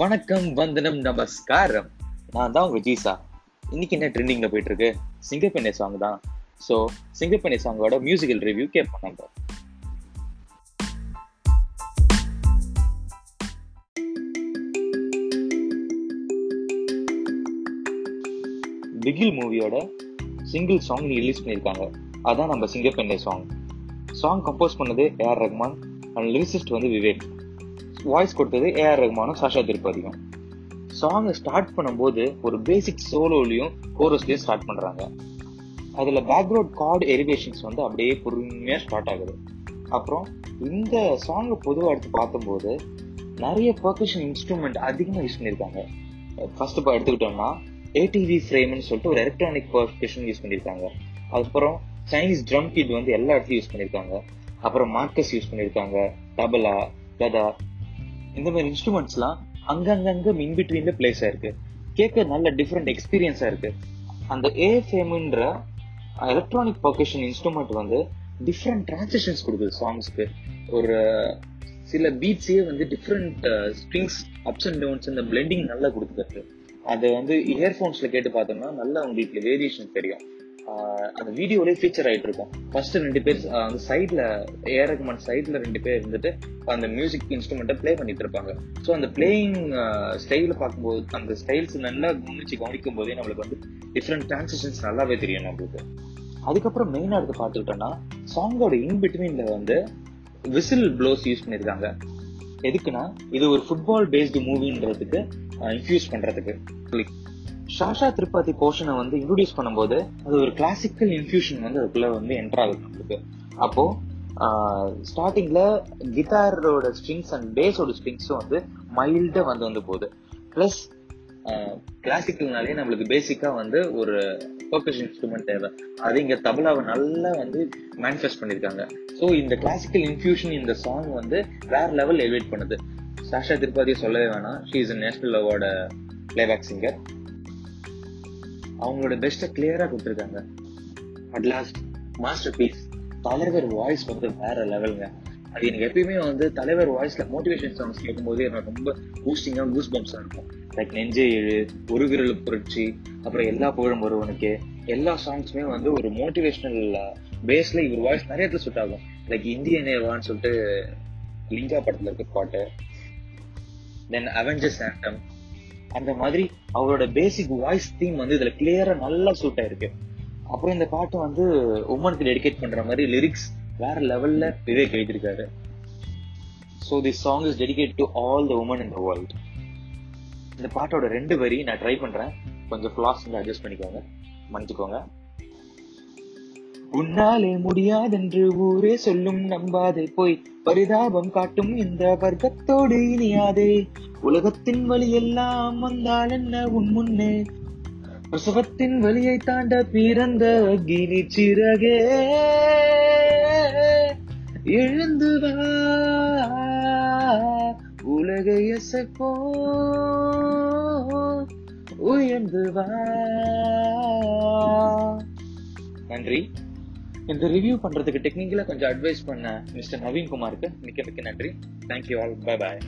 வணக்கம் வந்தனம் நமஸ்காரம். நான் தான் உங்க ஜீசா. இன்னைக்கு என்ன ட்ரெண்டிங்ல போயிட்டு இருக்கு சிங்கப்பெண்ணை சாங் தான். ஸோ சிங்கப்பெண்ணை சாங்கோட மியூசிக்கல் ரிவ்யூ கேட்போம் நம்ம பிகில் மூவியோட சிங்கிள் சாங் ரிலீஸ் பண்ணியிருக்காங்க. அதான் நம்ம சிங்கப்பெண்ணை சாங் சாங் கம்போஸ் பண்ணது A R Rahman and lyricist வந்து விவேக். வாய்ஸ் கொடுத்தது ஏஆர் ரகுமானும் சாஷா திருப்பதியும் சாங் ஸ்டார்ட் பண்ணும்போது ஒரு பேசிக் சோலோலையும் கோரஸ்லையும் ஸ்டார்ட் பண்ணுறாங்க அதில் பேக்ரவுண்ட் கார்டு எரிவேஷன்ஸ் வந்து அப்படியே பொறுமையாக ஸ்டார்ட் ஆகுது. அப்புறம் இந்த சாங்கை பொதுவாக எடுத்து பார்த்தம்போது நிறைய பர்கஷன் இன்ஸ்ட்ருமெண்ட் அதிகமாக யூஸ் பண்ணியிருக்காங்க. ஃபர்ஸ்ட் இப்போ எடுத்துக்கிட்டோம்னா ஏடிவி ஃப்ரேம்னு சொல்லிட்டு ஒரு எலக்ட்ரானிக் பர்கஷன் யூஸ் பண்ணியிருக்காங்க. அதுக்கப்புறம் சைனீஸ் ட்ரம் கிட் வந்து எல்லா இடத்துலையும் யூஸ் பண்ணியிருக்காங்க. அப்புறம் மார்க்கஸ் யூஸ் பண்ணியிருக்காங்க. தபலா லதா இந்த மாதிரி இன்ஸ்ட்ருமெண்ட்ஸ்லாம் அங்கங்கங்க மின் பிட்வீன்ல பிளேஸ் ஆயிருக்கு கேட்க நல்ல டிஃப்ரெண்ட் எக்ஸ்பீரியன்ஸா இருக்கு. அந்த ஏஎஃப்எம்ன்ற எலக்ட்ரானிக் பர்கஷன் இன்ஸ்ட்ருமெண்ட் வந்து டிஃப்ரெண்ட் டிரான்சிஷன்ஸ் கொடுக்குது சாங்ஸ்க்கு ஒரு சில பீட்ஸே வந்து different strings ups and downs இந்த பிளெண்டிங் நல்லா கொடுத்துருக்கு. அதை வந்து இயர்ஃபோன்ஸ்ல கேட்டு பார்த்தோம்னா நல்லா உங்களுக்கு வேரியேஷன் தெரியும். அந்த வீடியோலயே ஃபீச்சர் ஆயிட்டு இருக்கும் ஃபர்ஸ்ட் ரெண்டு பேர் அந்த சைட்ல ஏஆர் ரஹ்மான் சைட்ல ரெண்டு பேர் இருந்துட்டு அந்த மியூசிக் இன்ஸ்ட்ருமெண்ட்டை ப்ளே பண்ணிட்டு இருப்பாங்க. ஸோ அந்த பிளேயிங் ஸ்டைல பார்க்கும்போது அந்த ஸ்டைல்ஸ் நல்லா கவனிச்சு கவனிக்கும் போதே நம்மளுக்கு வந்து டிஃப்ரெண்ட் டிரான்சிஷன்ஸ் நல்லாவே தெரியும் நம்மளுக்கு. அதுக்கப்புறம் மெயினாக எடுத்து பார்த்துக்கிட்டோம்னா சாங்கோட இன்பிட்வீன்ல வந்து விசில் ப்ளோஸ் யூஸ் பண்ணியிருக்காங்க. எதுக்குன்னா இது ஒரு ஃபுட்பால் பேஸ்டு மூவின்றதுக்கு இன்ஃபியூஸ் பண்றதுக்கு. ஷாஷா திருப்பதி போர்ஷனை வந்து இன்ட்ரடியூஸ் பண்ணும்போது அது ஒரு கிளாசிக்கல் இன்ஃபியூஷன் வந்து அதுக்குள்ள வந்து என்டர் ஆகுது நம்மளுக்கு. அப்போ ஸ்டார்டிங்ல கிட்டாரோட ஸ்ட்ரிங்ஸ் அண்ட் பேஸோட ஸ்ட்ரிங்ஸும் வந்து மைல்டா வந்து வந்து போகுது. பிளஸ் கிளாசிக்கல்னாலே நம்மளுக்கு பேசிக்கா வந்து ஒரு பர்கஷன் இன்ஸ்ட்ருமெண்ட் தேவை. அது இங்க தபலாவை நல்லா வந்து மேனிஃபெஸ்ட் பண்ணிருக்காங்க ஸோ இந்த கிளாசிக்கல் இன்ஃபியூஷன் இந்த சாங் வந்து வேற லெவல் எலிவேட் பண்ணுது. சாஷா திருப்பதியை சொல்லவே வேணாம். She is national award playback singer அவங்களோட பெஸ்ட்டை கிளியராக கொடுத்துருக்காங்க. அட் லாஸ்ட் மாஸ்டர் பீஸ் தலைவர் வாய்ஸ் வந்து வேற லெவலுங்க அது எனக்கு எப்பயுமே வந்து தலைவர் வாய்ஸ்ல மோட்டிவேஷன் சாங்ஸ் கேட்கும்போது எனக்கு ரொம்ப பூஸ்டிங்காக கூஸ் பம்ப்ஸாக இருக்கும். லைக் நெஞ்சே எழு ஒரு விரல் புரட்சி அப்புறம் எல்லா புகழும் ஒருவனுக்கு. எல்லா சாங்ஸுமே வந்து ஒரு மோட்டிவேஷனல் பேஸ்ல இவர் வாய்ஸ் நிறைய இடத்துல சுட் ஆகும். லைக் இந்திய நேவான்னு சொல்லிட்டு லிங்கா படத்துல இருக்க பாட்டு. தென் அவெஞ்சர்ஸ் ஆண்டம் அந்த மாதிரி அவரோட பேசிக் வாய்ஸ் தீம் வந்து இதுல கிளியரா நல்லா சூட் ஆயிருக்கு. அப்புறம் இந்த பாட்டு வந்து உமனுக்கு டெடிகேட் பண்ற மாதிரி லிரிக்ஸ் வேற லெவல்ல விவேக் எழுதியிருக்காரு. So this song is dedicate to all the women in the world இந்த பாட்டோட ரெண்டு வரி நான் ட்ரை பண்றேன். கொஞ்சம் ஃபிளாஸ் அட்ஜஸ்ட் பண்ணிக்கோங்க. மன்னிச்சுக்கோங்க. உன்னாலே முடியாதென்று ஊரே சொல்லும் நம்பாதே. போய் பரிதாபம் காட்டும் இந்த வர்க்கத்தோடு இனியாதே உலகத்தின் வழி எல்லாம் வந்தால் என்ன உன் முன்னே? பிரசவத்தின் வழியை தாண்ட பிறந்த அக்னி சிறகே. எழுந்து வா. உலகை எசப்போ. உயர்ந்து வா. நன்றி. இந்த ரிவ்யூ பண்ணுறதுக்கு டெக்னிக்கல கொஞ்சம் அட்வைஸ் பண்ண மிஸ்டர் நவீன்குமாருக்கு மிக்க மிக்க நன்றி. தேங்க்யூ ஆல் பாய் பாய்